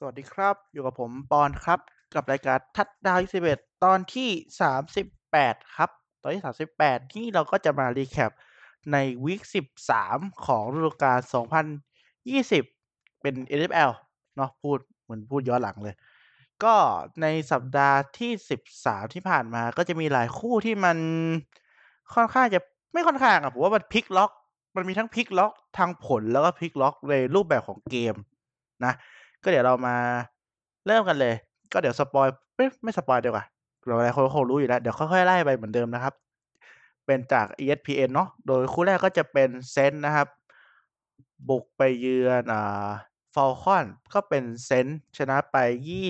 สวัสดีครับ อยู่กับผมปอนครับ กับรายการทัดดาว21 ตอนที่ 38 ครับ ตอนที่ 38 ที่เราก็จะมารีแคปในวีค13 ของฤดูกาล2020 เป็น NFL เนาะพูดเหมือนพูดย้อนหลังเลย ก็ในสัปดาห์ที่ 13 ที่ผ่านมาก็จะมีหลายคู่ที่มันค่อนข้างจะไม่ค่อนข้างอะผมว่ามันพลิกล็อก มันมีทั้งพลิกล็อกทางผลแล้วก็พลิกล็อกในรูปแบบของเกมนะ ก็เดี๋ยวเรามาเริ่มกันเลย ก็เดี๋ยว spoil ไม่ไม่ spoil ดีกว่าเราหลายคนคงรู้อยู่แล้วเดี๋ยวค่อยๆไล่ไปเหมือนเดิมนะครับ เป็นจาก ESPN เนาะโดยคู่แรกก็จะเป็น Saints นะครับ บุกไปเยือนอ่า Falcons ก็เป็น Saints ชนะไป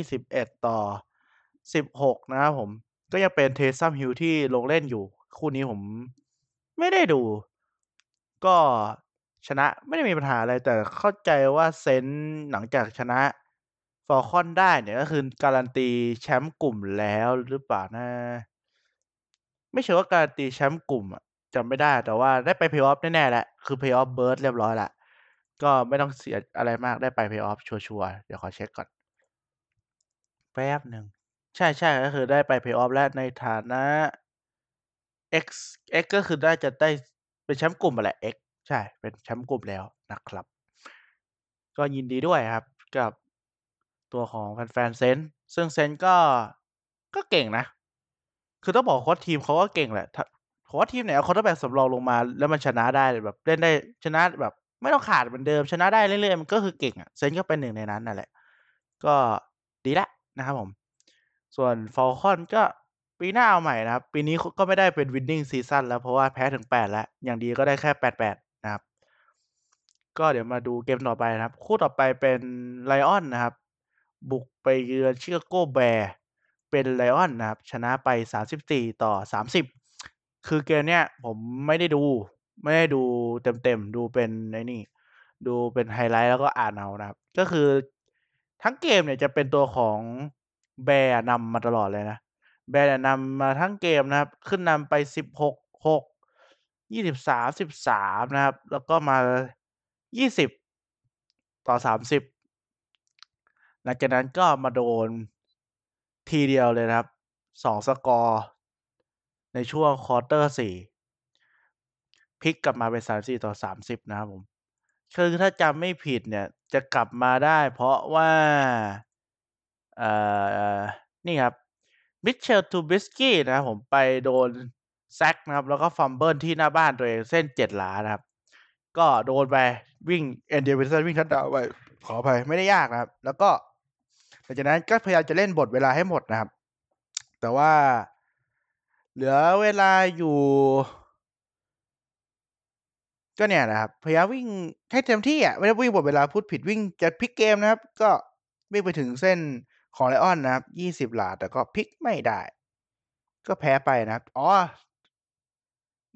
21 ต่อ 16 นะครับผม ก็ยังเป็น Taysom Hill ที่ลงเล่นอยู่ คู่นี้ผมไม่ได้ดู ก็ ชนะไม่ได้มีปัญหาอะไร แต่เข้าใจว่า Saints หลังจากชนะ Falcons ได้เนี่ยก็คือการันตีแชมป์กลุ่มแล้วหรือเปล่านะ ไม่เชื่อว่าการันตีแชมป์กลุ่มอะจำไม่ได้แต่ว่าได้ไปเพย์ออฟแน่ๆแหละคือ playoff berth เรียบร้อยละก็ไม่ต้องเสียอะไรมากได้ไปเพย์ออฟชัวร์ๆเดี๋ยวขอเช็คก่อนแป๊บหนึ่งใช่ใช่ก็คือได้ไปเพย์ออฟแล้วในฐานะ X X ก็คือได้จะได้เป็นแชมป์กลุ่มมาแหละ X ใช่ เป็นแชมป์กลุ่มแล้วนะครับ ก็ยินดีด้วยครับกับตัวของแฟนๆ Saints ซึ่ง Saints ก็ก็เก่งนะ คือต้องบอกว่าทีมเขาก็เก่งแหละผมว่าทีมไหนเอา quarterback สำรองลงมา แล้วมันชนะได้แบบเล่นได้ชนะแบบ ไม่ต้องขาดเหมือนเดิมชนะได้เรื่อยๆมันก็คือเก่งอะ Saints ก็เป็นหนึ่งในนั้นนั่นแหละ ก็ดีละนะครับผม ส่วน Falcon ก็ปีหน้าเอาใหม่นะครับ ปีนี้ก็ไม่ได้เป็น winning season แล้วเพราะว่าแพ้ถึง 8 แล้ว อย่างดีก็ได้แค่ 8-8นะครับ ก็เดี๋ยวมาดูเกมต่อไปนะครับ คู่ต่อไปเป็น Lion นะครับ บุกไปเยือนชิคาโก Bear เป็น Lion นะครับ ชนะไป 34 ต่อ 30 คือเกมเนี้ยผมไม่ได้ดู ไม่ได้ดูเต็มๆ ดูเป็นไอ้นี่ ดูเป็นไฮไลท์แล้วก็อ่านเอานะครับ ก็คือทั้งเกมเนี่ยจะเป็นตัวของ Bear นำมาตลอดเลยนะ Bear นำมาทั้งเกมนะครับ ขึ้นนำไป 16 6 23 13 นะครับ แล้วก็มา 20ต่อ30หลังจากนั้นก็มาโดนทีเดียวเลยนะครับ2สกอร์ ในช่วง quarter 4พลิกกลับมาเป็น34ต่อ30นะครับผมคือถ้าจำไม่ผิดเนี่ยจะกลับมาได้เพราะว่าเอ่อนี่ครับ Mitchell Trubisky นะครับผมไปโดน sack นะครับ แล้วก็ fumble ที่หน้าบ้านตัวเองเส้นเจ็ดหลานะครับ ก็โดนไปวิ่ง Adrian Peterson วิ่ง touchdown ไปขออภัยไม่ได้ยากนะครับ แล้วก็หลังจากนั้นก็พยายามจะเล่นบทเวลาให้หมดนะครับ แต่ว่าเหลือเวลาอยู่ ก็เนี่ยนะครับ พยายามวิ่งให้เต็มที่อะไม่ได้วิ่งหมดเวลาพูดผิดวิ่งจะพลิกเกมนะครับ ก็วิ่งไปถึงเส้นของไลออนนะครับยี่สิบหลา แต่ก็พลิกไม่ได้ ก็แพ้ไปนะครับ อ๋อ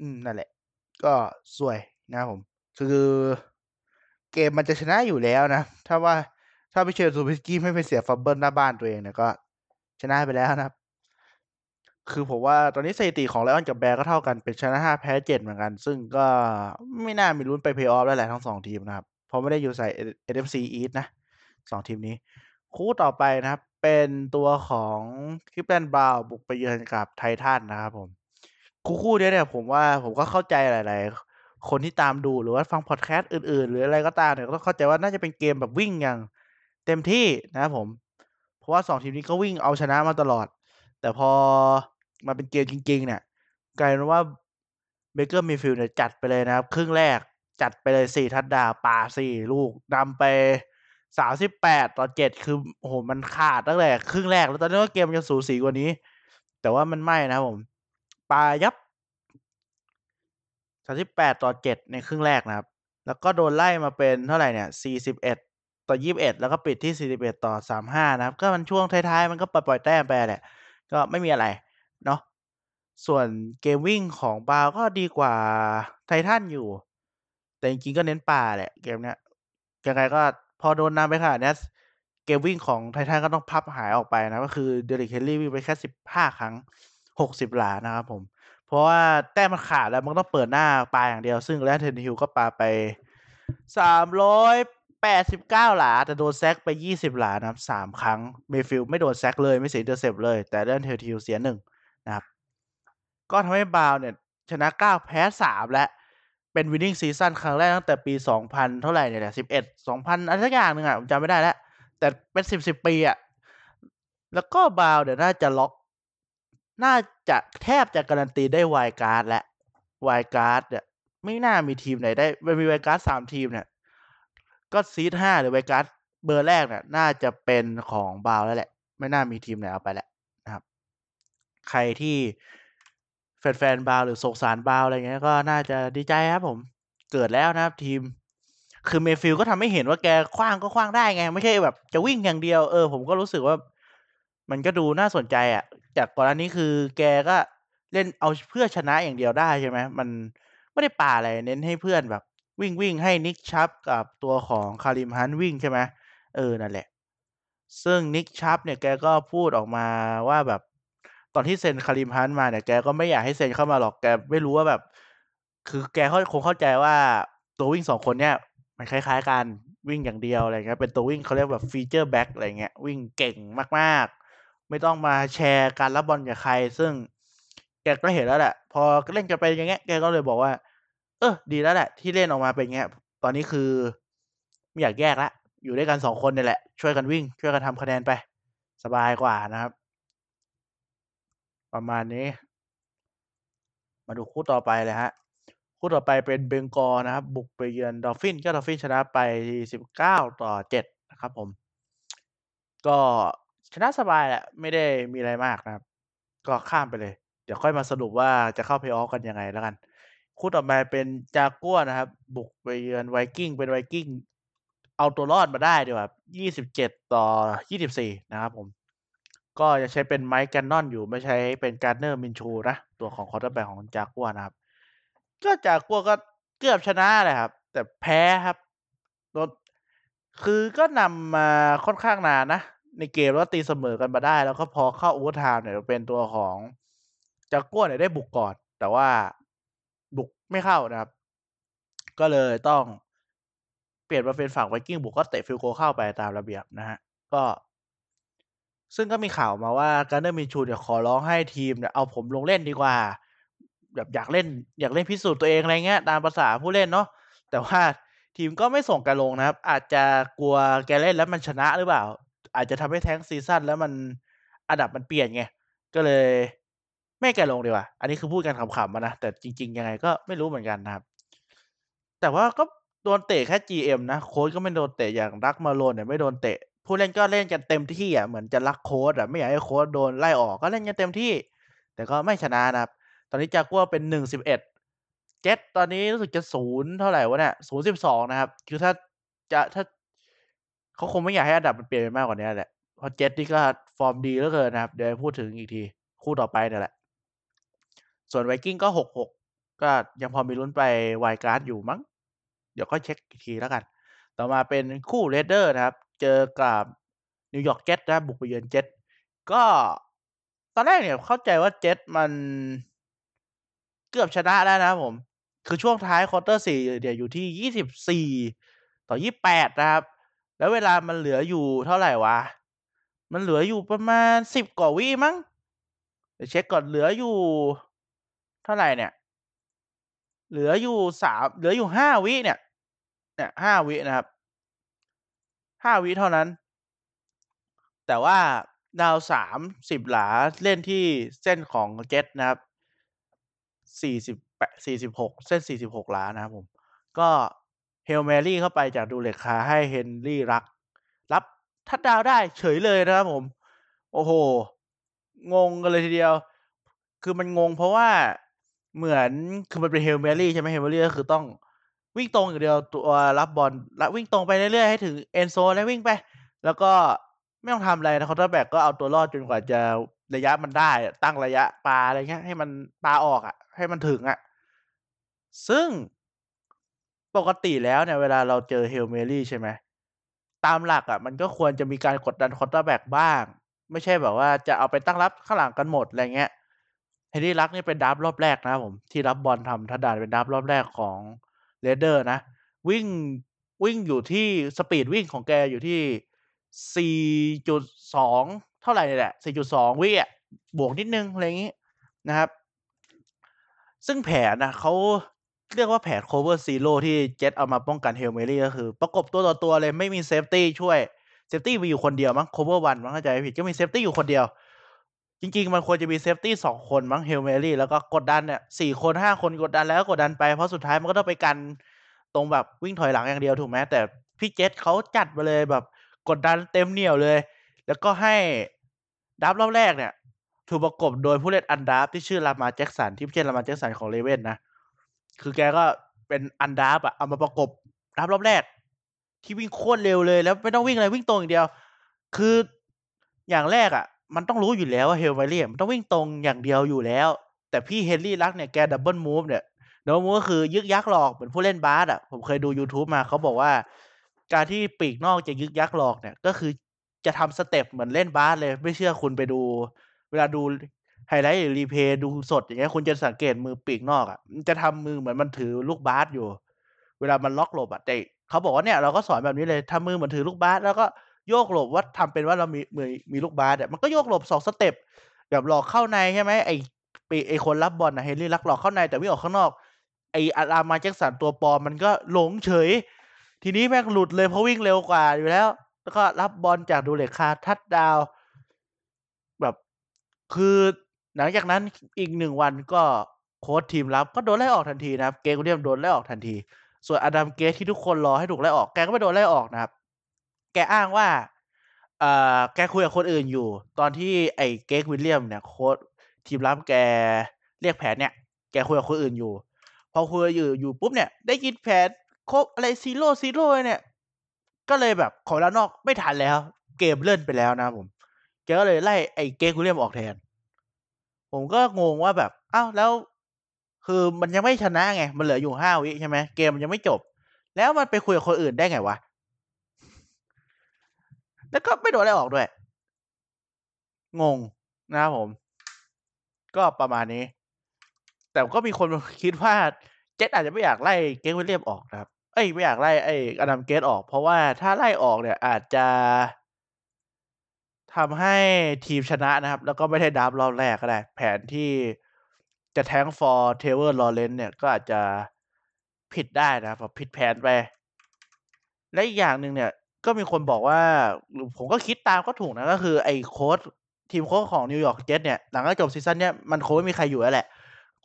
อืม นั่นแหละ ก็สวยนะครับผม คือเกมมันจะชนะอยู่แล้วนะ ถ้าว่าถ้า Mitchell Trubisky ไม่ไปเสีย fumble หน้าบ้านตัวเองเนี่ยก็ ชนะไปแล้วนะครับ คือผมว่าตอนนี้สถิติของ Lion กับ Bear ก็เท่ากันเป็นชนะห้าแพ้เจ็ดเหมือนกัน ซึ่งก็ไม่น่ามีลุ้นไปเพย์ออฟแล้วแหละทั้งสองทีมนะครับ เพราะไม่ได้อยู่สาย NFC East นะสองทีมนี้ คู่ต่อไปนะครับ เป็นตัวของ Cleveland Brown บุกไปเยือนกับไททันนะครับผม คู่คู่นี้เนี่ยผมว่าผมก็เข้าใจหลาย ๆ คนที่ตามดูหรือว่าฟังพอดแคสต์อื่น ๆ หรืออะไรก็ตามเนี่ยก็ต้องเข้าใจว่าน่าจะเป็นเกมแบบวิ่งอย่าง เต็มที่นะครับผม เพราะว่าสองทีมนี้ก็วิ่งเอาชนะมาตลอด แต่พอมาเป็นเกมจริง ๆ เนี่ยกลายเป็นว่า Baker Mayfield เนี่ยจัดไปเลยนะครับ ครึ่งแรกจัดไปเลยสี่ touchdown ปาสี่ลูกนำไปสามสิบแปดต่อเจ็ดคือโอ้โหมันขาดตั้งแต่ครึ่งแรกแล้วตอนนี้ก็เกมจะสูสีกว่านี้ แต่ว่ามันไม่นะครับผมปายับ สามสิบแปดต่อเจ็ดในครึ่งแรกนะครับ แล้วก็โดนไล่มาเป็นเท่าไหร่เนี่ยสี่สิบเอ็ดต่อยี่สิบเอ็ดแล้วก็ปิดที่สี่สิบเอ็ดต่อสามห้านะครับ ก็มันช่วงท้ายๆ มันก็ปล่อยแต้มไปแหละ ก็ไม่มีอะไรเนาะส่วนเกมวิ่งของบาวก็ดีกว่าไททันอยู่ แต่จริงๆก็เน้นป่าแหละ เกมเนี้ยยังไงก็พอโดนนำไปขนาดนี้เกมวิ่งของไททันก็ต้องพับหายออกไปนะ ก็คือเดริกเฮนรี่วิ่งไปแค่สิบห้าครั้งหกสิบหลานะครับผม เพราะว่าแต้มมันขาดแล้วมันต้องเปิดหน้าปลาอย่างเดียว ซึ่งแล้วเทนฮิลก็ปาไปสามร้อย18 19หลา แต่โดนแซกไป20หลานะครับ3ครั้ง Mayfield ไม่โดนแซกเลยไม่เสีย intercept เลย แต่เรื่อง Hill เสีย1นะครับ ก็ทำให้ Browns เนี่ย ชนะ9แพ้3แล้วเป็น winning season ครั้งแรกตั้งแต่ปี2000เท่าไหร่เนี่ยแหละ11 2000อะไรสักอย่างหนึ่งอะผมจำไม่ได้แล้ว แต่เป็น10 10ปีอะแล้วก็ Browns เนี่ยวน่าจะล็อก น่าจะแทบจะการันตีได้ wild card แล้ว wild card เนี่ยไม่น่ามีทีมไหนได้มันมี wild card 3ทีมเนี่ย ก็ seed 5หรือ wild card เบอร์แรกเนี่ยน่าจะเป็นของ Browns แล้วแหละ ไม่น่ามีทีมไหนเอาไปแล้วนะครับ ใครที่แฟนๆ Browns หรือสงสาร Browns อะไรเงี้ยก็น่าจะดีใจครับผมเกิดแล้วนะครับทีม คือ Mayfield ก็ทำให้เห็นว่าแกขว้างก็ขว้างได้ไง ไม่ใช่แบบจะวิ่งอย่างเดียวเออผมก็รู้สึกว่า มันก็ดูน่าสนใจอะ จากก่อนหน้านี้คือแกก็เล่นเอาเพื่อชนะอย่างเดียวได้ใช่ไหมมันไม่ได้ป่าอะไรเน้นให้เพื่อนแบบ วิ่งๆให้ Nick Chubb กับตัวของ Kareem Hunt วิ่งใช่ไหมเออนั่นแหละ ซึ่ง Nick Chubb เนี่ยแกก็พูดออกมาว่าแบบตอนที่เซ็น Kareem Hunt มาเนี่ยแกก็ไม่อยากให้เซ็นเข้ามาหรอกแกไม่รู้ว่าแบบ คือแกคงเข้าใจว่าตัววิ่ง2คนเนี่ยมันคล้าย ๆกันวิ่งอย่างเดียวอะไรเงี้ยเป็นตัววิ่งเขาเรียกแบบ feature back อะไรเงี้ยวิ่งเก่งมากๆ ไม่ต้องมาแชร์การรับบอลกับใคร ซึ่งแกก็เห็นแล้วแหละ พอเล่นกันไปอย่างเงี้ยแกก็เลยบอกว่า เออดีแล้วแหละ ที่เล่นออกมาเป็นเงี้ย ตอนนี้คือไม่อยากแยกแล้วอยู่ด้วยกัน2คนเนี่ยแหละ ช่วยกันวิ่ง ช่วยกันทำคะแนนไป สบายกว่านะครับ ประมาณนี้ มาดูคู่ต่อไปเลยครับคู่ต่อไปเป็น Bengals นะครับ บุกไปเยือน Dolphins ก็ Dolphins ชนะไป 19-7นะครับผม ก็ ชนะสบายแหละไม่ได้มีอะไรมากนะครับ ก็ข้ามไปเลย เดี๋ยวค่อยมาสรุปว่าจะเข้า Play-off กันยังไงแล้วกันคู่ต่อไปเป็น Jaguars นะครับ บุกไปเยือน Vikings เป็น Vikings เอาตัวรอดมาได้ดีกว่า27-24นะครับผม ก็ยังใช้เป็น Mike Gannon อยู่ไม่ใช้เป็น Gardner Minshew นะ ตัวของ quarterback ของ Jaguars นะครับ ก็ Jaguars ก็เกือบชนะแหละครับ แต่แพ้ครับโดนคือก็นำมาค่อนข้างนานนะ ในเกมแล้วตีเสมอกันมาได้ แล้วก็พอเข้า overtime เนี่ยเป็นตัวของ Jaguars เนี่ยได้บุกก่อน แต่ว่าบุกไม่เข้านะครับ ก็เลยต้องเปลี่ยนมาเป็นฝั่ง Vikings บุกก็เตะ field goal เข้าไปตามระเบียบนะครับก็ซึ่งก็มีข่าวมาว่า Gardner Minshew เนี่ยขอร้องให้ทีมเนี่ยเอาผมลงเล่นดีกว่า แบบอยากเล่น อยากเล่นพิสูจน์ตัวเองอะไรเงี้ย ตามประสาผู้เล่นเนาะแต่ว่าทีมก็ไม่ส่งแกลงนะครับ อาจจะกลัวแกเล่นแล้วมันชนะหรือเปล่า อาจจะทำให้ tank ซีซั่นแล้วมันอันดับมันเปลี่ยนไง ก็เลย ไม่แกลงดีกว่า อันนี้คือพูดกันขำๆอะนะ แต่จริง ๆ ยังไงก็ไม่รู้เหมือนกันนะครับ แต่ว่าก็โดนเตะแค่ GM นะ โค้ชก็ไม่โดนเตะอย่าง Doug Marrone เนี่ยไม่โดนเตะ ผู้เล่นก็เล่นกันเต็มที่อะเหมือนจะรักโค้ชอะไม่อยากให้โค้ชโดนไล่ออกก็เล่นกันเต็มที่ แต่ก็ไม่ชนะนะครับ ตอนนี้ Jaguars เป็น1-11 Jets ตอนนี้รู้สึกจะ0เท่าไหร่วะเนี่ย0-12นะครับ คือถ้าจะถ้า เขาคงไม่อยากให้อันดับมันเปลี่ยนไปมากกว่านี้แหละเพราะ Jets นี่ก็ฟอร์มดีเหลือเกินนะครับ เดี๋ยวพูดถึงอีกที คู่ต่อไปเนี่ยแหละ ส่วน Vikings ก็6-6ก็ยังพอมีลุ้นไป wild card อยู่มั้ง เดี๋ยวค่อยเช็กอีกทีแล้วกัน ต่อมาเป็นคู่ Raiders นะครับ เจอกับ New York Jets นะบบุกไปเยือน Jets ก็ตอนแรกเนี่ยเข้าใจว่า Jets มันเกือบชนะแล้วนะผม คือช่วงท้ายควอเตอร์4เนี่ยวอยู่ที่24-28นะครับ แล้วเวลามันเหลืออยู่เท่าไหร่วะ มันเหลืออยู่ประมาณ10กว่าวิมั้ง เดี๋ยวเช็กก่อนเหลืออยู่ เท่าไหร่เนี่ย เหลืออยู่3เหลืออยู่5วิเนี่ย เนี่ย5วินะครับ5วิเท่านั้น แต่ว่าดาว30หลาเล่นที่เส้นของ Jets นะครับ48 46เส้น46หลานะครับผม ก็ Hail Mary เข้าไปจาก Derek Carr ให้ Henry Ruggs รับทัชดาวได้เฉยเลยนะครับผม โอ้โฮงงกันเลยทีเดียว คือมันงงเพราะว่าเหมือนคือมันเป็น Hail Mary ใช่ไหม Hail Mary ก็คือต้องวิ่งตรงอย่างเดียวตัวรับบอลแล้ววิ่งตรงไปเรื่อยๆให้ถึง end zone แล้ววิ่งไป แล้วก็ไม่ต้องทำอะไรนะ quarterback ก็เอาตัวรอดจนกว่าจะระยะมันได้ ตั้งระยะปลาอะไรเงี้ยให้มันปลาออกอะให้มันถึงอะ ซึ่ง ปกติแล้วเนี่ยเวลาเราเจอ Hail Mary ใช่ไหมตามหลักอะมันก็ควรจะมีการกดดัน quarterback บ้าง ไม่ใช่แบบว่าจะเอาไปตั้งรับข้างหลังกันหมดอะไรเงี้ย Henry Ruggs นี่เป็น draft รอบแรกนะผม ที่รับบอลทำ touchdown เป็น draft รอบแรกของ Raiders นะ วิ่งวิ่งอยู่ที่สปีดวิ่งของแกอยู่ที่ 4.2 เท่าไหร่เนี่ยแหละ 4.2 วิอะบวกนิดนึง อะไรอย่างนี้นะครับ ซึ่งแผนนะเขา เรียกว่าแผน cover zero ที่เจ็ตเอามาป้องกัน Hail Mary ก็คือ ประกบตัวต่อตัวเลยไม่มี safety ช่วย safety มีอยู่คนเดียวมั้ง cover one มั้งเข้าใจผิดก็มี safety อยู่คนเดียว จริง ๆ มันควรจะมี safety สองคนมั้ง Hail Mary แล้วก็กดดันเนี่ยสี่คนห้าคนกดดันแล้วก็กดดันไปเพราะสุดท้ายมันก็ต้องไปกันตรงแบบวิ่งถอยหลังอย่างเดียวถูกไหมแต่พี่เจษเขาจัดมาเลยแบบกดดันเต็มเหนียวเลย แล้วก็ให้draft รอบแรกเนี่ย ถูกประกบโดยผู้เล่น undraft ที่ชื่อ Lamar Jackson ที่ไม่ใช่ Lamar Jackson ของ Raven นะ คือแกก็เป็น undraft อะเอามาประกบ draft รอบแรก ที่วิ่งโคตรเร็วเลยแล้วไม่ต้องวิ่งอะไรวิ่งตรงอย่างเดียว คืออย่างแรกอะมันต้องรู้อยู่แล้วว่าเฮลไวเลียมันต้องวิ่งตรงอย่างเดียวอยู่แล้ว แต่พี่ Henry Ruggs เนี่ยแก double move เนี่ย double move ก็คือยึกยักหลอกเหมือนผู้เล่นบาสอะผมเคยดู YouTube มาเขาบอกว่า การที่ปีกนอกจะยึกยักหลอกเนี่ยก็คือจะทำสเต็ปเหมือนเล่นบาสเลย ไม่เชื่อคุณไปดู เวลาดู ไฮไลท์หรือ replay ดูสดอย่างเงี้ยคุณจะสังเกตมือปีกนอกอะมันจะทำมือเหมือนมันถือลูกบาสอยู่ เวลามันล็อกหลบอะแต่เขาบอกว่าเนี่ยเราก็สอนแบบนี้เลยทำมือเหมือนถือลูกบาสแล้วก็โยกหลบว่าทำเป็นว่าเรามีมือมีลูกบาสเนี่ยมันก็โยกหลบสองสเต็ปแบบหลอกเข้าในใช่ไหมไอปีไอคนรับบอลนะ Henry Ruggs หลอกเข้าในแต่ไปออกข้างนอกไออารามาแจ็คสันตัวปลอมมันก็หลงเฉย ทีนี้แม่งหลุดเลยเพราะวิ่งเร็วกว่าอยู่แล้ว แล้วก็รับบอลจากดูเลคาทัดดาว แบบคือ หลังจากนั้นอีกหนึ่งวันก็โค้ชทีมรับก็โดนไล่ออกทันทีนะครับ เกมเรียมโดนไล่ออกทันที ส่วนอดัมเกสที่ทุกคนรอให้ถูกไล่ออกแกก็ไม่โดนไล่ออกนะครับ แกอ้างว่าเอ่อแกคุยกับคนอื่นอยู่ ตอนที่ไอ้เกกวิลเลียมเนี่ยโค้ชทีมรับแกเรียกแผนเนี่ยแกคุยกับคนอื่นอยู่ พอคุยอยู่อยู่ปุ๊บเนี่ย ได้ยินแผน cover อะไร zero zero เนี่ย ก็เลยแบบขอแล้วนอกไม่ทันแล้ว เกมเลื่อนไปแล้วนะผมแกก็เลยไล่ไอ้ Gregg Williams ออกแทน ผมก็งงว่าแบบอ้าวแล้ว คือมันยังไม่ชนะไง มันเหลืออยู่ห้าวิใช่ไหมเกมมันยังไม่จบ แล้วมันไปคุยกับคนอื่นได้ไงวะ แล้วก็ไม่โดนอะไรออกด้วย งงนะครับผม ก็ประมาณนี้ แต่ก็มีคนคิดว่าเจ็ตอาจจะไม่อยากไล่ Gregg Williams ออกนะครับ เอ้ยไม่อยากไล่ไอ้ Adam Gase ออก เพราะว่าถ้าไล่ออกเนี่ยอาจจะ ทำให้ทีมชนะนะครับ แล้วก็ไม่ได้ draft รอบแรกก็ได้ แผนที่จะแทงฟอร์เทเวอร์ลอเรนเนี่ยก็อาจจะผิดได้นะครับผิดแผนไป และอีกอย่างหนึ่งเนี่ย ก็มีคนบอกว่า ผมก็คิดตามก็ถูกนะ ก็คือไอ้โค้ชทีมโค้ชของนิวยอร์กเจ็ตเนี่ย หลังจากจบ season เนี่ยมันโค้ชไม่มีใครอยู่แล้วแหละ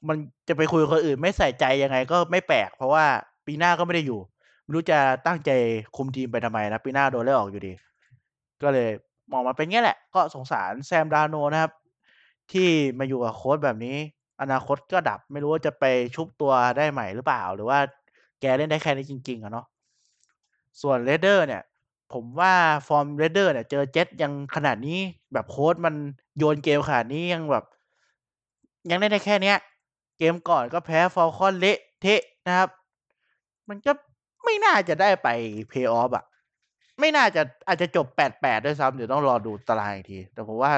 มันจะไปคุยกับคนอื่นไม่ใส่ใจยังไงก็ไม่แปลก เพราะว่าปีหน้าก็ไม่ได้อยู่ ไม่รู้จะตั้งใจคุมทีมไปทำไมนะ ปีหน้าโดนไล่ออกอยู่ดี ก็เลย มองมาเป็นงี้แหละ ก็สงสาร Sam Darnold นะครับ ที่มาอยู่กับโค้ชแบบนี้ อนาคตก็ดับไม่รู้ว่าจะไปชุบตัวได้ใหม่หรือเปล่า หรือว่าแกเล่นได้แค่นี้จริง ๆอะเนาะส่วน Raider เนี่ย ผมว่าฟอร์ม Raider เนี่ย เจอเจ็ตยังขนาดนี้แบบโค้ชมันโยนเกมขนาดนี้ยังแบบ ยังได้ได้แค่เนี้ย เกมก่อนก็แพ้ Falcon เละเทะนะครับ มันก็ไม่น่าจะได้ไปเพย์ออฟอะ ไม่น่าจะอาจจะจบแปดแปดด้วยซ้ำเดี๋ยวต้องรอดูตารางอีกที แต่ผมว่า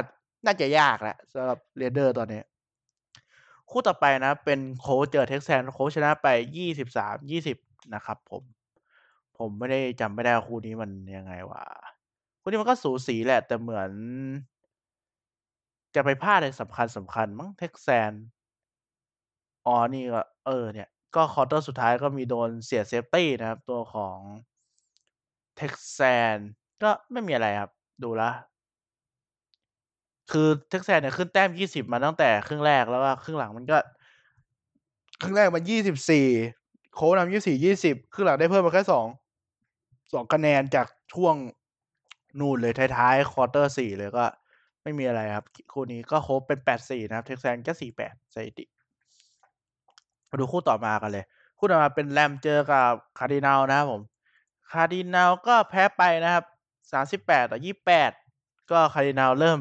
น่าจะยากแหละสำหรับ Raiders ตอนนี้ คู่ต่อไปนะ เป็น Colts เจอ Texans Colts ชนะไปยี่สิบสามยี่สิบนะครับ ผม ผมไม่ได้จำไม่ได้คู่นี้มันยังไงวะคู่นี้มันก็สูสีแหละ แต่เหมือน จะไปพลาดในสำคัญสำคัญมั้ง Texans อ๋อนี่ก็เออเนี่ย ก็ quarter สุดท้ายก็มีโดนเสีย safety นะครับ ตัวของ Texans ก็ไม่มีอะไรครับ ดูแล้วคือ Texans เนี่ยขึ้นแต้มยี่สิบมาตั้งแต่ครึ่งแรกแล้วว่าครึ่งหลังมันก็ ครึ่งแรกมันยี่สิบสี่โค้นำยี่สี่ยี่สิบครึ่งหลังได้เพิ่มมาแค่สองสองคะแนนจากช่วงนู่นเลยท้ายๆ quarter สี่เลยก็ ไม่มีอะไรครับ คู่นี้ก็โค้เป็นแปดสี่นะครับ Texans ก็สี่แปดสถิติมาดูคู่ต่อมากันเลย คู่ต่อมาเป็น Rams เจอกับ Cardinals นะครับผม Cardinals ก็แพ้ไปนะครับสามสิบแปดต่อยี่แปดก็ Cardinals เริ่ม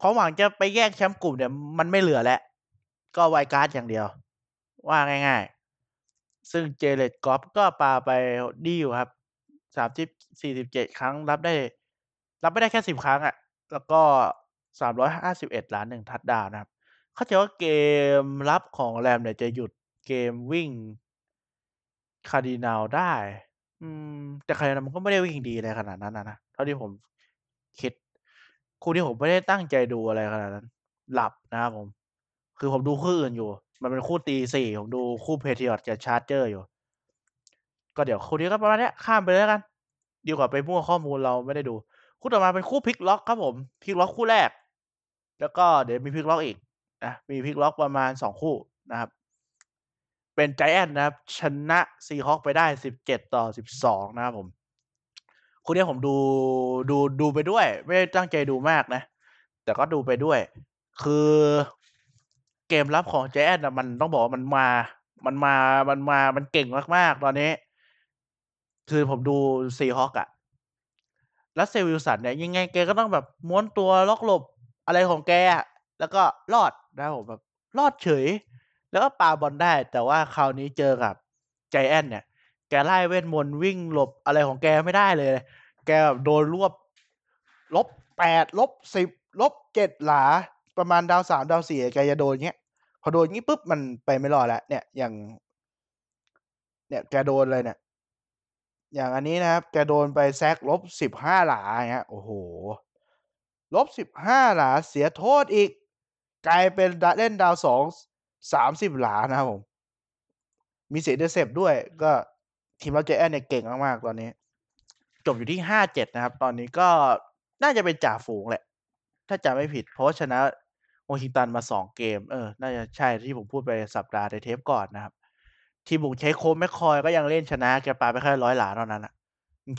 ความหวังจะไปแย่งแชมป์กลุ่มเนี่ยมันไม่เหลือแล้ว ก็ wild card อย่างเดียว ว่าง่าย ๆ ซึ่ง Jared Goff ก็ปาไปดีอยู่ครับสามสิบสี่สิบเจ็ดครั้งรับได้ รับไม่ได้แค่สิบครั้งอะ่ะ แล้วก็สามร้อยห้าสิบเอ็ดหลาหนึ่ง touchdown นะครับ เข้าใจว่าเกมรับของ Rams เนี่ยจะหยุดเกมวิ่ง Cardinals ได้ อืม แต่ใครนะมันก็ไม่ได้วิ่งดีอะไรขนาดนั้นนะนะ เท่าที่ผมคิด คู่นี้ผมไม่ได้ตั้งใจดูอะไรขนาดนั้น หลับนะครับผม คือผมดูคู่อื่นอยู่ มันเป็นคู่ตีสี่ผมดูคู่ Patriots กับ Chargers อยู่ ก็เดี๋ยวคู่นี้ก็ประมาณนี้ข้ามไปเลยแล้วกัน ดีกว่าไปมั่วข้อมูลเราไม่ได้ดู คู่ต่อมาเป็นคู่พลิกล็อกครับผมพลิกล็อกคู่แรก แล้วก็เดี๋ยวมีพลิกล็อกอีกนะมีพลิกล็อกประมาณสองคู่นะครับ เป็นไจแอนนะครับ ชนะซีฮอคไปได้สิบเจ็ดต่อสิบสองนะครับผมคู่นี้ผมดูดูดูไปด้วย ไม่ได้ตั้งใจดูมากนะ แต่ก็ดูไปด้วย คือเกมรับของไจแอนนะมันต้องบอกว่ามันมา มันมามันมามันเก่งมากๆ ตอนนี้ คือผมดูซีฮอคอะแล้วเซวิลสันเนี่ยยังไงแกก็ต้องแบบม้วนตัวล็อกหลบอะไรของแกแล้วก็รอดนะผมแบบรอดเฉย แล้วก็ปาบอลได้ แต่ว่าคราวนี้เจอกับไจแอนเนี่ย แกไล่เวทมนต์วิ่งหลบอะไรของแกไม่ได้เลย แกแบบโดนรวบลบแปดลบสิบลบเจ็ดหลา ประมาณดาวสามดาวสี่แกจะโดนเงี้ย พอโดนงี้ปุ๊บมันไปไม่รอดแล้ว เนี่ยอย่าง เนี่ยแกโดนเลยเนี่ย อย่างอันนี้นะครับ แกโดนไป sack ลบสิบห้าหลาเงี้ยโอ้โหลบสิบห้าหลาเสียโทษอีก กลายเป็นเล่น down สอง สามสิบหลานะครับผม มีเสียเดเซฟด้วย ก็ทีมเราเจแอนเนี่ยเก่งมากๆตอนนี้ จบอยู่ที่ห้าเจ็ดนะครับ ตอนนี้ก็น่าจะเป็นจ่าฝูงแหละ ถ้าจำไม่ผิด เพราะชนะวอชิงตันมาสองเกม เออ น่าจะใช่ที่ผมพูดไปสัปดาห์ในเทปก่อนนะครับ ทีมบุกใช้โค้ชแมคคอยก็ยังเล่นชนะแกปาไปแค่ร้อยหลาเท่านั้นอะ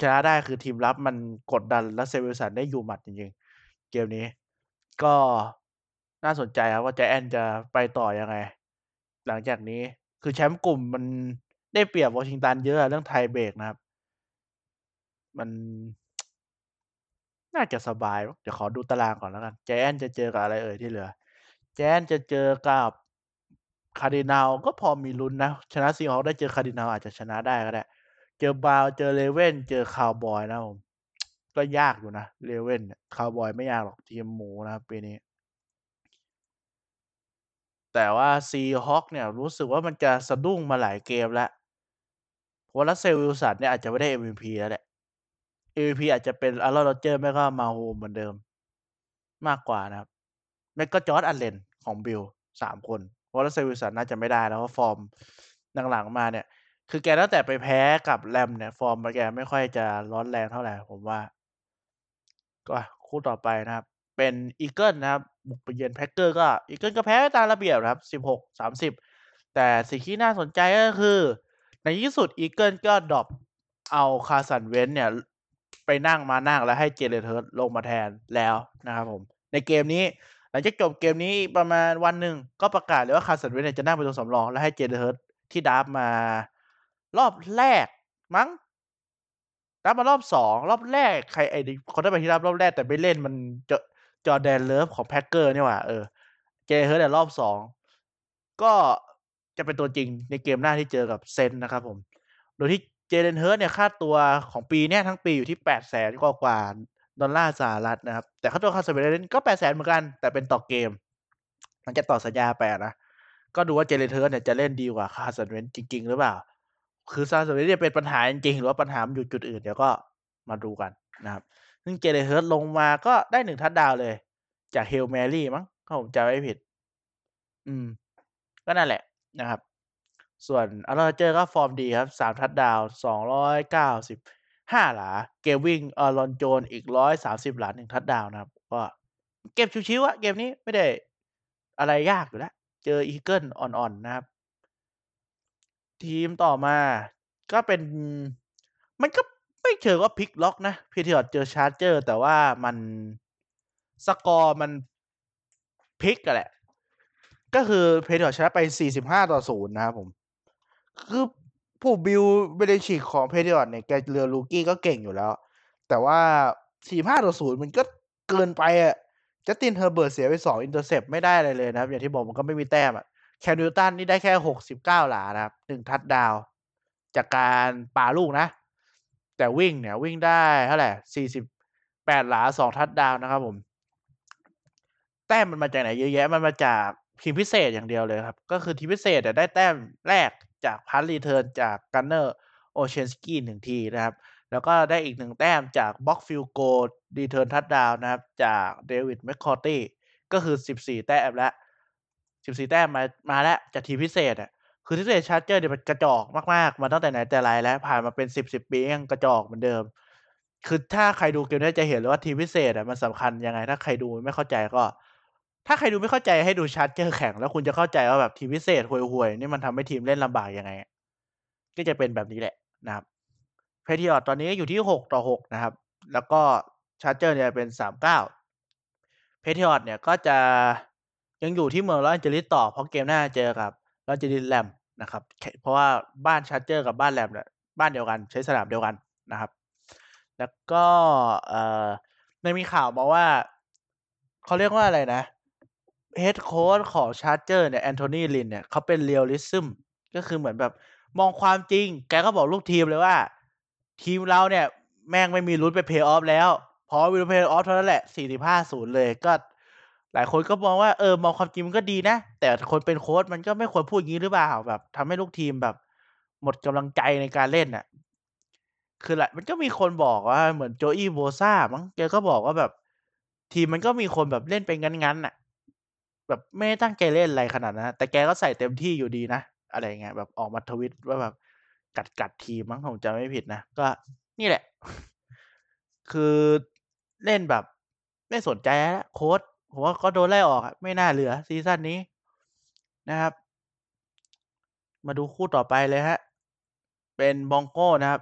ชนะได้คือทีมรับมันกดดันและเซเวิลสันได้อยู่หมัดจริงๆ เกมนี้ ก็ น่าสนใจครับว่าแจแอนจะไปต่อยังไง หลังจากนี้ คือแชมป์กลุ่มมันได้เปรียบวอชิงตันเยอะเรื่องไทยเบรกนะครับ มันน่าจะสบาย เดี๋ยวขอดูตารางก่อนแล้วกัน แจแอนจะเจอกับอะไรเอ่ยที่เหลือ Giants จะเจอกับ Cardinals ก็พอมีลุ้นนะ ชนะ Seahawks ได้เจอ Cardinals อาจจะชนะได้ก็ได้ เจอ Browns เจอ Ravens เจอคาวบอยนะผมก็ยากอยู่นะ Ravens Cowboys ไม่ยากหรอกทีมหมูนะครับปีนี้ แต่ว่า Seahawks เนี่ยรู้สึกว่ามันจะสะดุ้งมาหลายเกมแล้วเพราะ Russell Wilson เนี่ยอาจจะไม่ได้ MVP แล้วแหละ MVP อาจจะเป็น Aaron Rodgers ไม่ก็ Mahomes เหมือนเดิม มากกว่านะครับไม่ก็ Josh Allen ของ Bills สามคน เพราะ Russell Wilson น่าจะไม่ได้แล้วเพราะฟอร์มหลังๆมาเนี่ย คือแกตั้งแต่ไปแพ้กับ Rams เนี่ย ฟอร์มแกไม่ค่อยจะร้อนแรงเท่าไหร่ผมว่า ก็คู่ต่อไปนะครับ เป็น Eagles นะครับ บุกไปเยือน Packers ก็ Eagles ก็แพ้ตามระเบียบนะครับสิบหกสามสิบแต่สิ่งที่น่าสนใจก็คือ ในที่สุด Eagles ก็ drop เอา Carson Wentz เนี่ย ไปนั่งม้านั่งแล้วให้ Jalen Hurts ลงมาแทนแล้วนะครับผม ในเกมนี้ หลังจากจบเกมนี้ประมาณวันหนึ่งก็ประกาศเลยว่า Carson Wentz เนี่ยจะนั่งเป็นตัวสำรอง แล้วให้ Jalen Hurts ที่ draft มารอบแรกมั้ง draft มารอบสองรอบแรกใครไอ้คนได้ไปที่ draft รอบแรกแต่ไม่เล่นมันจอ Jordan Love ของ Packers นี่หว่าเออ Jalen Hurts ในรอบสองก็จะเป็นตัวจริงในเกมหน้าที่เจอกับ Saints นะครับผม โดยที่ Jalen Hurts เนี่ยค่าตัวของปีเนี้ยทั้งปีอยู่ที่แปดแสนกว่ากว่าดอลลาร์สหรัฐนะครับ แต่ค่าตัวคาสเบเลนก็แปดแสนเหมือนกัน แต่เป็นต่อเกมมันจะต่อสัญญาไปนะ ก็ดูว่า Jalen Hurts เนี่ยจะเล่นดีกว่า Carson Wentz จริง ๆ หรือเปล่า คือ Carson Wentz เนี่ยเป็นปัญหาจริงๆหรือว่าปัญหาอยู่จุดอื่นเดี๋ยวก็มาดูกันนะครับ ซึ่งเจเลเฮิร์ตลงมาก็ได้หนึ่งทัดดาวเลย จาก Hail Mary มั้งถ้าผมจำไม่ผิด อืม ก็นั่นแหละนะครับ ส่วน Aaron Rodgers ก็ฟอร์มดีครับสาม touchdown สองร้อยเก้าสิบห้าหลา เกมวิ่ง Aaron Jones อีกร้อยสามสิบหลาหนึ่งทัดดาวนะครับ ก็เกมชิวๆอะเกมนี้ไม่ได้อะไรยากอยู่แล้ว เจอ Eagles อ่อนๆนะครับ ทีมต่อมาก็เป็น มันก็ เชิงว่าพลิกล็อกนะ Patriots เจอ Chargers แต่ว่ามันสกอร์มันพลิกกันแหละ ก็คือ Patriots ชนะไป 45 ต่อ 0 นะครับผม คือปู่ Bill Belichick ของ Patriots เนี่ยแกเจอ rookie ก็เก่งอยู่แล้ว แต่ว่า 45 ต่อ 0 มันก็เกินไปอะ Justin Herbert เสียไป 2 intercept ไม่ได้อะไรเลยนะครับ อย่างที่บอกมันก็ไม่มีแต้มอะ Cam Newton นี่ได้แค่ 69 หลานะครับหนึ่ง touchdown จากการปาลูกนะ แต่วิ่งเนี่ยวิ่งได้เท่าไหร่48หลา2ทัดดาวนะครับผม แต้มมันมาจากไหนเยอะแยะ มันมาจากทีมพิเศษอย่างเดียวเลยครับ ก็คือทีมพิเศษได้แต้มแรกจาก punt return จาก Gunner Olszewski หนึ่งทีนะครับ แล้วก็ได้อีกหนึ่งแต้มจาก block field goal return touchdown นะครับ จาก Devin McCourty ก็คือ14แต้มแล้ว14แต้มมามาแล้วจากทีมพิเศษอะ คือทีมพิเศษ Chargers เนี่ยมันกระจอกมากๆ มาตั้งแต่ไหนแต่ไรแล้ว ผ่านมาเป็น10 10ปียังกระจอกเหมือนเดิม คือถ้าใครดูเกมนี้จะเห็นเลยว่าทีมพิเศษอะมันสำคัญยังไง ถ้าใครดูไม่เข้าใจก็ ถ้าใครดูไม่เข้าใจให้ดู Chargers แข่งแล้วคุณจะเข้าใจว่าแบบทีมพิเศษห่วยๆนี่มันทำให้ทีมเล่นลำบากยังไง ก็จะเป็นแบบนี้แหละนะครับ Patriots ตอนนี้อยู่ที่หกต่อหกนะครับ แล้วก็ Chargers เนี่ยเป็นสามเก้า Patriots เนี่ยก็จะยังอยู่ที่เมืองลอสแอนเจลิสต่อเพราะเกมหน้าเจอกับ ลอสแอนเจลิส Rams นะครับ เพราะว่าบ้าน Chargers กับบ้าน Rams เนี่ยบ้านเดียวกันใช้สนามเดียวกันนะครับ แล้วก็เอ่อในมีข่าวมาว่าเขาเรียกว่าอะไรนะ head coach ของ Chargers เนี่ย Anthony Lynn เนี่ยเขาเป็น realism ก็คือเหมือนแบบมองความจริง แกก็บอกลูกทีมเลยว่า ทีมเราเนี่ย แม่งไม่มีลุ้นไปเพย์ออฟแล้ว พอวิลเพย์ออฟเท่านั้นแหละสี่สิบห้าศูนย์เลยก็ หลายคนก็มองว่าเออมองความจริงมันก็ดีนะ แต่คนเป็นโค้ชมันก็ไม่ควรพูดอย่างนี้หรือเปล่าแบบทำให้ลูกทีมแบบ หมดกำลังใจในการเล่นอะ คือแหละมันก็มีคนบอกว่าเหมือนโจอี้โบซ่ามั้งแกก็บอกว่าแบบ ทีมมันก็มีคนแบบเล่นเป็นงั้นๆอะ แบบไม่ตั้งใจเล่นอะไรขนาดนั้นแต่แกก็ใส่เต็มที่อยู่ดีนะอะไรเงี้ยแบบออกมาทวิตว่าแบบกัดกัดทีมมั้งผมจำไม่ผิดนะก็นี่แหละ คือเล่นแบบ ไม่สนใจแล้วโค้ช ผมว่าก็โดนไล่ออกไม่น่าเหลือ season นี้นะครับ มาดูคู่ต่อไปเลยฮะ เป็น Broncos นะครับ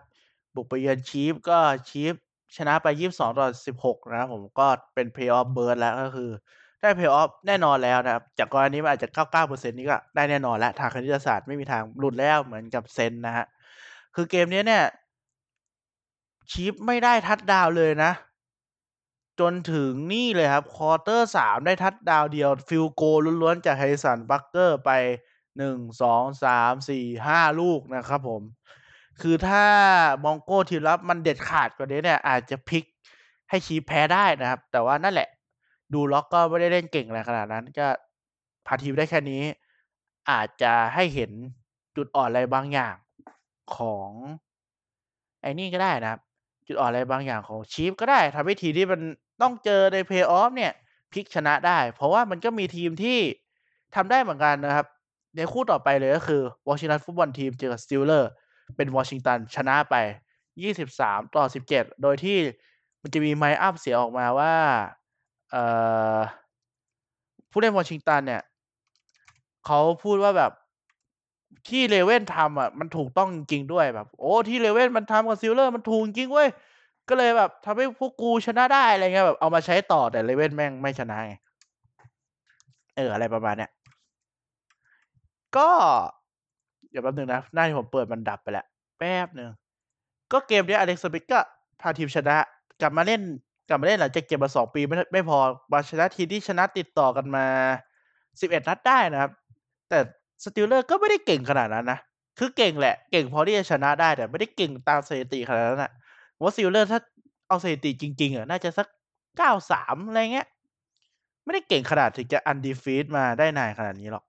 บุกไปเยือน Chiefs ก็ Chiefs ชนะไปยี่สิบสองต่อสิบหกนะครับผมก็เป็น playoff berth แล้วก็คือ ได้เพย์ออฟแน่นอนแล้วนะครับ จากกรณีมันอาจจะเก้าเก้าเปอร์เซ็นนี้ก็ได้แน่นอนแล้ว ทางคณิตศาสตร์ไม่มีทางหลุดแล้วเหมือนกับ Saints นะฮะ คือเกมนี้เนี่ย Chiefs ไม่ได้ touchdown เลยนะ จนถึงนี่เลยครับ quarter สามได้ทัดดาวเดียว field goal ล้วนๆ จาก Harrison Butker ไปหนึ่งสองสามสี่ห้าลูกนะครับผม คือถ้า Broncos ทีมรับมันเด็ดขาดกว่านี้เนี่ย อาจจะพลิกให้ Chiefs แพ้ได้นะครับ แต่ว่านั่นแหละ Drew Lock ก็ไม่ได้เล่นเก่งอะไรขนาดนั้นก็พาทีมได้แค่นี้ อาจจะให้เห็นจุดอ่อนอะไรบางอย่างของไอ้นี่ก็ได้นะครับ จุดอ่อนอะไรบางอย่างของ Chiefs ก็ได้ทำให้ทีมที่มัน ต้องเจอในเพย์ออฟเนี่ยพลิกชนะได้ เพราะว่ามันก็มีทีมที่ทำได้เหมือนกันนะครับ ในคู่ต่อไปเลยก็คือ Washington Football Team เจอกับ Steelers เป็นวอชิงตันชนะไป 23 ต่อ 17 โดยที่มันจะมี mic'd up เสียออกมาว่าผู้เล่นวอชิงตันเนี่ยเขาพูดว่าแบบที่ Ravens ทำอะมันถูกต้องจริงด้วยแบบ โอ้ที่ Ravens มันทำกับ Steelers มันถูกจริงเว้ย ก็เลยแบบทำให้พวกกูชนะได้อะไรเงี้ยแบบเอามาใช้ต่อแต่ Ravens แม่งไม่ชนะไงเอออะไรประมาณเนี้ยก็เดี๋ยวแป๊บนึงนะหน้าที่ผมเปิดมันดับไปแล้วแป๊บหนึ่งก็เกมนี้ Alex Smith ก็พาทีมชนะ กลับมาเล่นกลับมาเล่นหลังจากเจ็บมาสองปีไม่ไม่พอมาชนะทีมที่ชนะติดต่อกันมาสิบเอ็ดนัดได้นะครับ แต่ Steelers ก็ไม่ได้เก่งขนาดนั้นนะ คือเก่งแหละ เก่งพอที่จะชนะได้แต่ไม่ได้เก่งตามสถิติขนาดนั้นนะ ว่า Steelers ถ้าเอาสถิติจริง ๆอะน่าจะสักเก้าสามอะไรเงี้ย ไม่ได้เก่งขนาดถึงจะ undefeated มาได้นานขนาดนี้หรอก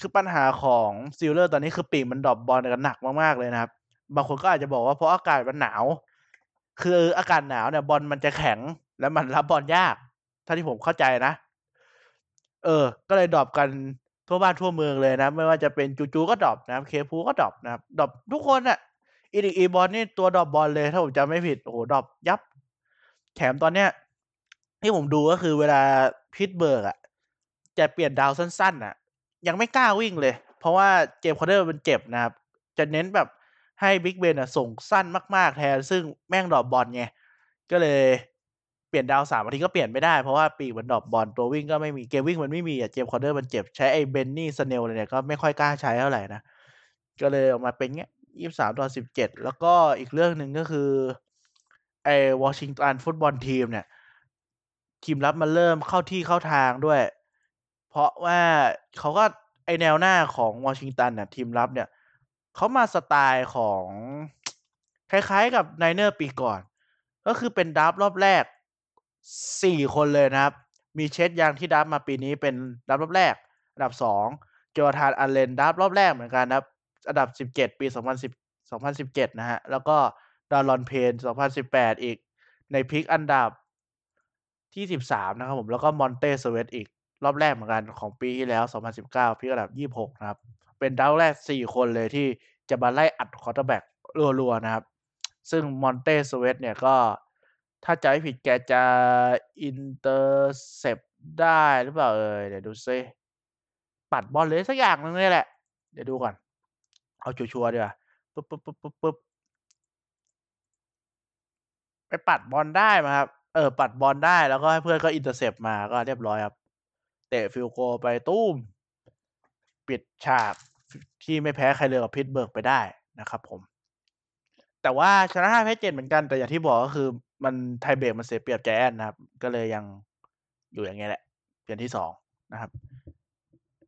คือปัญหาของ Steelers ตอนนี้คือปีกมัน drop บอลกันหนักมากๆเลยนะครับ บางคนก็อาจจะบอกว่าเพราะอากาศมันหนาว คืออากาศหนาวเนี่ยบอลมันจะแข็งแล้วมันรับบอลยาก ถ้าที่ผมเข้าใจนะ เออ ก็เลย drop กันทั่วบ้านทั่วเมืองเลยนะ ไม่ว่าจะเป็น JuJu ก็ drop นะครับ Claypool ก็ drop นะครับ drop ทุกคนอะ อีดิอีบอลนี่ตัวดรอปบอลเลยถ้าผมจำไม่ผิดโอ้โห drop ยับ แถมตอนเนี้ย ที่ผมดูก็คือเวลา Pittsburgh อะจะเปลี่ยน down สั้นๆอะยังไม่กล้าวิ่งเลย เพราะว่า James Conner มันเจ็บนะครับ จะเน้นแบบให้ Big Ben อะส่งสั้นมาก ๆ แทน ซึ่งแม่ง drop บอลไงก็เลยเปลี่ยน down สามนาทีก็เปลี่ยนไม่ได้เพราะว่าปีกมัน drop บอลตัววิ่งก็ไม่มีเกมวิ่งมันไม่มีอะ James Conner มันเจ็บใช้ไอ้ Benny Snell เนี่ยก็ไม่ค่อยกล้าใช้เท่าไหร่นะก็เลยออกมาเป็นเงี้ย ยี่สิบสามต่อสิบเจ็ดแล้วก็อีกเรื่องหนึ่งก็คือไอ Washington Football Team เนี่ย ทีมรับมันเริ่มเข้าที่เข้าทางด้วย เพราะว่าเขาก็ไอแนวหน้าของวอชิงตันเนี่ยทีมรับเนี่ยเขามาสไตล์ของคล้ายๆกับ Niners ปีก่อน ก็คือเป็น draft รอบแรกสี่คนเลยนะครับ มี Chase Young ที่ draft มาปีนี้เป็น draft รอบแรก อันดับสอง Jonathan Allen draft รอบแรกเหมือนกันนะครับ อันดับสิบเจ็ดปีสองพันสิบ2017 นะฮะ แล้วก็Daron Payne 2018 อีก ใน pick อันดับที่ 13 นะครับผม แล้วก็ Montez Sweat อีก รอบแรกเหมือนกันของปีที่แล้ว 2019 pick อันดับ 26 นะครับ เป็นดาวแรก 4 คนเลยที่จะมาไล่อัด quarterback รัวๆ นะครับ ซึ่ง Montez Sweat เนี่ยก็ถ้าจำไม่ผิดแกจะ intercept ได้หรือเปล่าเอ่ยเดี๋ยวดูซิปัดบอลเลยสักอย่างหนึ่งนี่แหละ เดี๋ยวดูก่อน เอาชัวร์ๆดีกว่าปึ๊บปึ๊บปึ๊บปึ๊บปึ๊บไปปัดบอลได้มาครับ เออ ปัดบอลได้แล้วก็ให้เพื่อนก็ intercept มาก็เรียบร้อยครับ เตะ field goal ไปตุ้ม ปิดฉากที่ไม่แพ้ใครเลยกับ Pittsburgh ไปได้นะครับผม แต่ว่าชนะ5แพ้7เหมือนกันแต่อย่างที่บอกก็คือ มัน tiebreak มันเสียเปรียบใจแอนนะครับ ก็เลยยังอยู่อย่างเงี้ยแหละเปลี่ยนที่สองนะครับ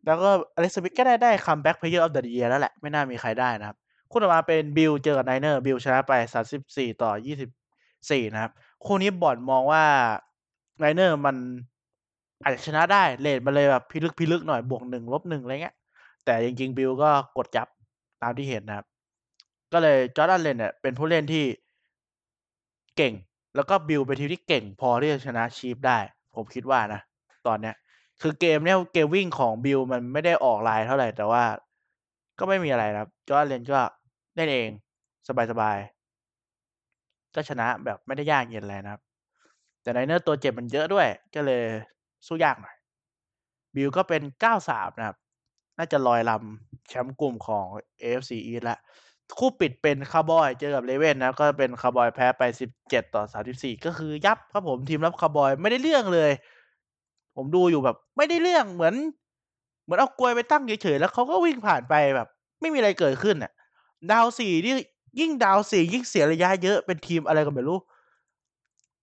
แล้วก็ Alex Smith ก็ได้ได้ Comeback Player of the Year แล้วแหละ ไม่น่ามีใครได้นะครับ คู่ต่อมาเป็น Bills เจอกับ Niners Bills ชนะไป34ต่อ24นะครับ คู่นี้บ่อนมองว่า Niners มันอาจจะชนะได้ rate มันเลยแบบพิลึกพิลึกหน่อยบวกหนึ่งลบหนึ่งอะไรเงี้ย แต่จริงๆ Bills ก็กดยับตามที่เห็นนะครับ ก็เลย Josh Allen เนี่ยเป็นผู้เล่นที่เก่ง แล้วก็ Bills เป็นทีมที่เก่งพอที่จะชนะ Chiefs ได้ ผมคิดว่านะ ตอนเนี้ย คือเกมเนี้ยเกมวิ่งของ Bills มันไม่ได้ออกลายเท่าไหร่ แต่ว่าก็ไม่มีอะไรนะครับ Josh Allen ก็เล่นเองสบายๆ ก็ชนะแบบไม่ได้ยากเย็นอะไรนะครับ แต่ Niners ตัวเจ็บมันเยอะด้วย ก็เลยสู้ยากหน่อย Bills ก็เป็น 93 นะครับ น่าจะลอยลำแชมป์กลุ่มของ AFC East แล้วคู่ปิดเป็นคาร์บอยเจอกับ Raven นะก็เป็นคาร์บอยแพ้ไป 17 ต่อ 34 ก็คือยับครับผมทีมรับคาร์บอยไม่ได้เรื่องเลย ผมดูอยู่แบบ ไม่ได้เรื่องเหมือน เหมือนเอากรวยไปตั้งเฉยๆแล้วเขาก็วิ่งผ่านไปแบบ ไม่มีอะไรเกิดขึ้นอะ ดาวสี่นี่ยิ่งดาวสี่ยิ่งเสียระยะเยอะเป็นทีมอะไรก็ไม่รู้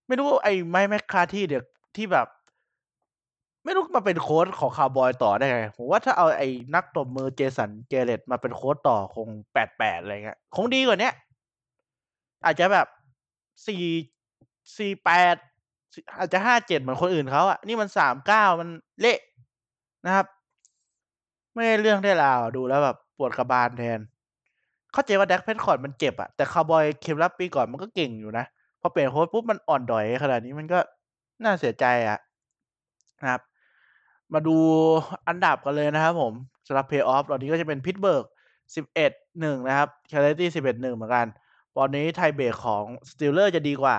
ไม่รู้ไอ้ Mike McCarthy เดี๋ยวที่แบบ ไม่รู้มาเป็นโค้ชของคาร์บอยต่อได้ไงผมว่าถ้าเอาไอ้นักตบมือ Jason Garrett มาเป็นโค้ชต่อคงแปดแปดอะไรเงี้ยคงดีกว่าเนี้ยอาจจะแบบสี่สี่แปด อาจจะห้าเจ็ดเหมือนคนอื่นเขาอะ นี่มันสามเก้ามันเละนะครับ ไม่ได้เรื่องได้ราวดูแล้วแบบปวดกระบาลแทน เข้าใจว่า Dak Prescott มันเจ็บอะแต่คาร์บอยเกมรับปีก่อนมันก็เก่งอยู่นะ พอเปลี่ยนโค้ชปุ๊บมันอ่อนด้อยขนาดนี้มันก็น่าเสียใจอะนะครับ มาดูอันดับกันเลยนะครับผมสำหรับเพลย์ออฟตอนนี้ก็จะเป็น Pittsburgh สิบเอ็ดหนึ่งนะครับ Kansas City สิบเอ็ดหนึ่งเหมือนกันตอนนี้ tiebreak ของ Steeler จะดีกว่า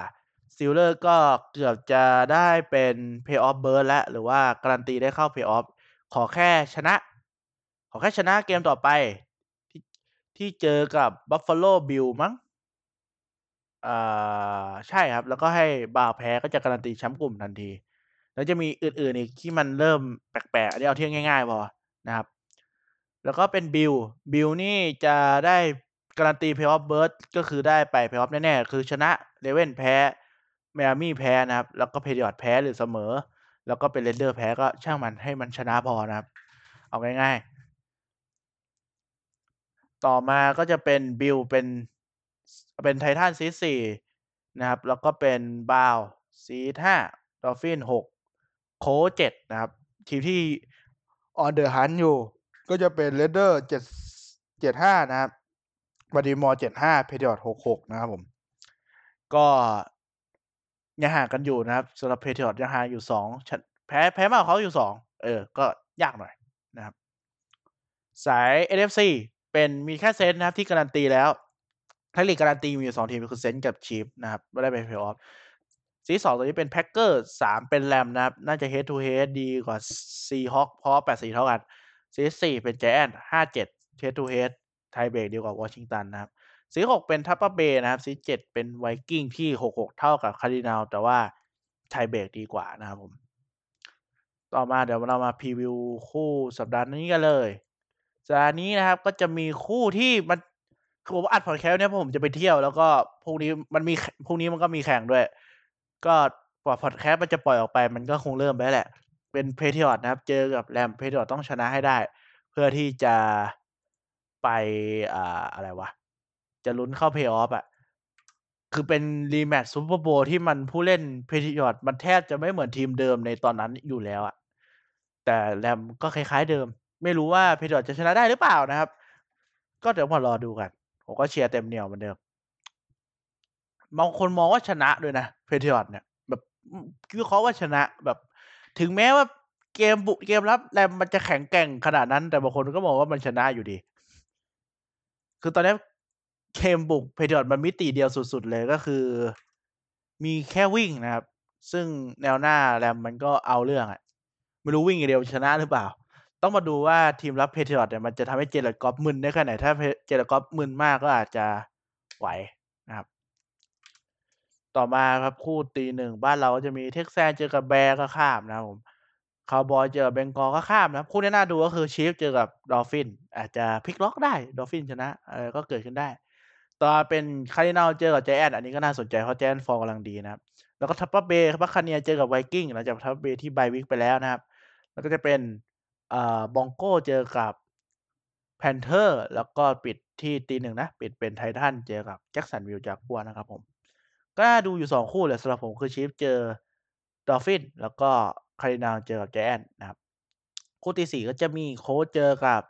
Steeler ก็เกือบจะได้เป็นเพลย์ออฟ berth แล้ว หรือว่าการันตีได้เข้าเพลย์ออฟขอแค่ชนะ ขอแค่ชนะเกมต่อไป ที่ที่เจอกับ Buffalo Bill มั้งอ่าใช่ครับ แล้วก็ให้บาวแพ้ก็จะการันตีแชมป์กลุ่มทันที แล้วจะมีอื่นๆอีกที่มันเริ่มแปลกๆอันนี้เอาเพียงง่ายๆพอนะครับ แล้วก็เป็น Bill Bill นี่จะได้การันตีเพลย์ออฟ berth ก็คือได้ไปเพลย์ออฟแน่ๆ คือชนะ Raven แพ้ Miami แพ้นะครับ แล้วก็ Patriot แพ้หรือเสมอ แล้วก็เป็น Raider แพ้ก็ช่างมันให้มันชนะพอนะครับ เอาง่ายๆ ต่อมาก็จะเป็นบิลเป็นเป็น Titan seed สี่นะครับ แล้วก็เป็น Brown seed ห้า Dolphin หก Colt เจ็ดนะครับ ทีมที่ on the hunt อยู่ ก็จะเป็น Raider เจ็ดเจ็ดห้านะครับ Baltimore เจ็ดห้า Patriot หกหกนะครับผม ก็ ยังห่างกันอยู่นะครับสำหรับ Patriot ยังห่างอยู่สองแพ้แพ้มากเขาอยู่สองเออ ก็ยากหน่อยนะครับ สาย NFC เป็นมีแค่ Saint นะครับที่การันตีแล้วทั้งลีกการันตีมีอยู่สองทีมคือ Saint กับ Chief นะครับไม่ได้ไปเพลย์ออฟ seed สองตัวนี้เป็น Packer สามเป็นแรมนะครับ น่าจะ head to head ดีกว่า Seahawk เพราะแปดสี่เท่ากัน seed สี่เป็น Giant ห้าเจ็ด head to head tiebreak ดีกว่าวอชิงตันนะครับ seed หกเป็น Tampa Bay นะครับ seed เจ็ดเป็นไวกิ้งที่หกหกเท่ากับคาร์ดินาลแต่ว่า tiebreak ดีกว่านะครับผม ต่อมาเดี๋ยวเรามาพรีวิวคู่สัปดาห์นี้กันเลยสัปดาห์นี้นะครับก็จะมีคู่ที่มันคือผมอัดพอดแคสต์เนี่ยผมจะไปเที่ยวแล้วก็พรุ่งนี้มันมีพรุ่งนี้มันก็มีแข่งด้วย ก็กว่าพอดแคสต์มันจะปล่อยออกไป มันก็คงเริ่มไปแหละ เป็น Patriot นะครับ เจอกับ Ram Patriot ต้องชนะให้ได้ เพื่อที่จะไปอ่าอะไรวะ จะลุ้นเข้าเพลย์ออฟอะ คือเป็นรีแมตช์ Super Bowl ที่มันผู้เล่น Patriot มันแทบจะไม่เหมือนทีมเดิมในตอนนั้นอยู่แล้วอะ แต่แรมก็คล้ายๆเดิม ไม่รู้ว่า Patriot จะชนะได้หรือเปล่านะครับ ก็เดี๋ยวมารอดูกัน ผมก็เชียร์เต็มเหนียวเหมือนเดิมบางคนมองว่าชนะด้วยนะ Patriot เนี่ย แบบคือเขาว่าชนะแบบ ถึงแม้ว่าเกมบุกเกมรับแรมมันจะแข็งแกร่งขนาดนั้น แต่บางคนก็มองว่ามันชนะอยู่ดี คือตอนนี้ เกมบุก Patriot มันมิติเดียวสุด ๆ เลยก็คือ มีแค่วิ่งนะครับ ซึ่งแนวหน้าแรมมันก็เอาเรื่องอะไม่รู้วิ่งอย่างเดียวชนะหรือเปล่า ต้องมาดูว่าทีมรับ Patriot เนี่ยมันจะทำให้ Jared Goff มึนได้แค่ไหน ถ้า Jared Goff มึนมากก็อาจจะไหวนะครับ ต่อมาครับคู่ตีหนึ่งบ้านเราก็จะมี Texan เจอกับ Bear ก็ข้ามนะครับผมคาวบอยเจอ Bengal ก็ข้ามนะคู่นี้น่าดูก็คือ Chief เจอกับ Dolphin อาจจะพลิกล็อกได้ Dolphin ชนะเออก็เกิดขึ้นได้ ต่อเป็นคาร์ดินัลเจอกับ Giant อันนี้ก็น่าสนใจเพราะ Giant ฟอร์มกำลังดีนะครับแล้วก็ Tampa Bay Buccaneer เจอกับไวกิ้งหลังจาก Tampa Bay ที่ bye week ไปแล้วนะครับ แล้วก็จะเป็นอ่า Bronco เจอกับ Panther แล้วก็ปิดที่ตีหนึ่งนะ ปิดเป็นไททันเจอกับ Jacksonville Jaguar นะครับผม ก็น่าดูอยู่สองคู่เลยสำหรับผมคือ Chief เจอ Dolphin แล้วก็คาร์ดินัลเจอกับ Giant นะครับ คู่ที่สี่ก็จะมีโค้ชเจอกับ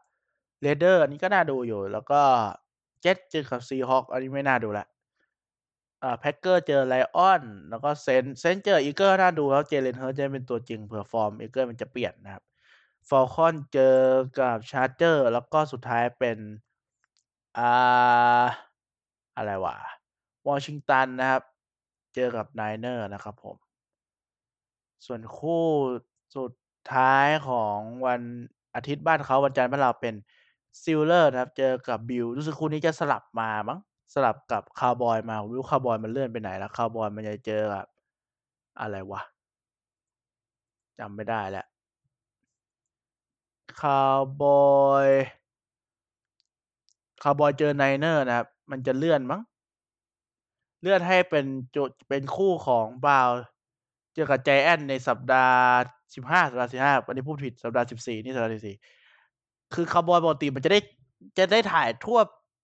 Raider อันนี้ก็น่าดูอยู่ แล้วก็ เจ็ตเจอกับ Seahawk อันนี้ไม่น่าดูละอ่า Packer เจอ Lion แล้วก็ Saint Saint เจอ Eagle น่าดูแล้ว Jalen Hurts จะเป็นตัวจริงเผื่อฟอร์ม Eagle มันจะเปลี่ยนนะครับ Falcon เจอกับ Charger แล้วก็สุดท้ายเป็นอ่าอะไรวะวอชิงตันนะครับ เจอกับ Niner นะครับผม ส่วนคู่สุดท้ายของวันอาทิตย์บ้านเขาวันจันทร์บ้านเราเป็น Steeler นะครับ เจอกับบิลรู้สึกคู่นี้จะสลับมามั้งสลับกับคาวบอยมาวิวคาวบอยมันเลื่อนไปไหนแล้วคาวบอยมันจะเจอกับอะไรวะจำไม่ได้แล้ว Cowboy Cowboy เจอ Niner นะครับ มันจะเลื่อนมั้งเลื่อนให้เป็นจุดเป็นคู่ของบราวน์เจอกับไจแอนต์ในสัปดาห์สิบห้าสัปดาห์สิบห้าวันนี้พูดผิดสัปดาห์สิบสี่นี่สัปดาห์สิบสี่ คือคาวบอยปกติมันจะได้จะได้ถ่ายทั่ว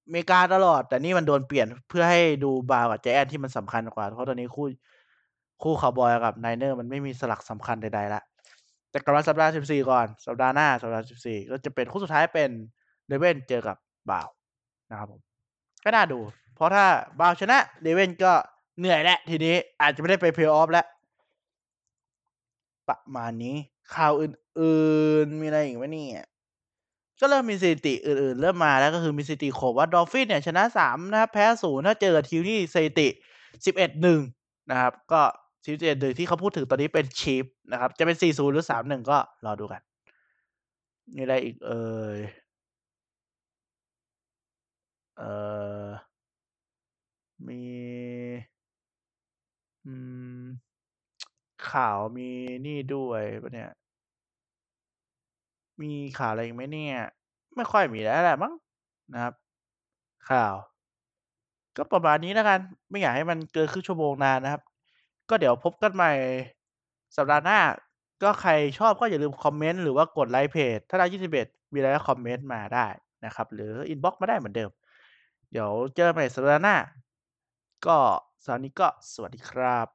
อเมริกาตลอด แต่นี่มันโดนเปลี่ยนเพื่อให้ดูบราวน์กับไจแอนต์ที่มันสำคัญกว่า เพราะตอนนี้คู่คู่คาวบอยกับไนเนอร์มันไม่มีสลักสำคัญใดๆละแต่กลับมาสัปดาห์สิบสี่ก่อน สัปดาห์หน้า สัปดาห์สิบสี่ก็จะเป็นคู่สุดท้ายเป็นเรเวนส์เจอกับบราวน์นะครับผมก็น่าดู เพราะถ้าบราวน์ชนะเรเวนส์ก็เหนื่อยแล้วทีนี้อาจจะไม่ได้ไปเพลย์ออฟแล้ว ประมาณนี้ข่าวอื่นๆ มีอะไรอีกไหมเนี่ย ก็เริ่มมีสถิติอื่นๆ เริ่มมาแล้วก็คือมีสถิติโชว์ว่าดอฟฟินเนี่ยชนะสามนะครับแพ้ศูนย์ถ้าเจอทีมที่สถิติสิบเอ็ดหนึ่งนะครับ ก็สิบเอ็ดหนึ่งที่เขาพูดถึงตอนนี้เป็นชีฟส์นะครับ จะเป็นสี่ศูนย์หรือสามหนึ่งก็รอดูกันมีอะไรอีกเอ่ยเอ่อมีอืมข่าวมีนี่ด้วยปะเนี่ย มีข่าวอะไรอีกไหมเนี่ย ไม่ค่อยมีแล้วแหละมั้งนะครับ ข่าว ก็ประมาณนี้แล้วกัน ไม่อยากให้มันเกินครึ่งชั่วโมงนานนะครับ ก็เดี๋ยวพบกันใหม่สัปดาห์หน้า ก็ใครชอบก็อย่าลืมคอมเมนต์หรือว่ากดไลค์เพจ ถ้าได้21มีอะไรก็คอมเมนต์มาได้นะครับ หรืออินบ็อกซ์มาได้เหมือนเดิม เดี๋ยวเจอกันใหม่สัปดาห์หน้า ก็สำหรับนี้ก็สวัสดีครับ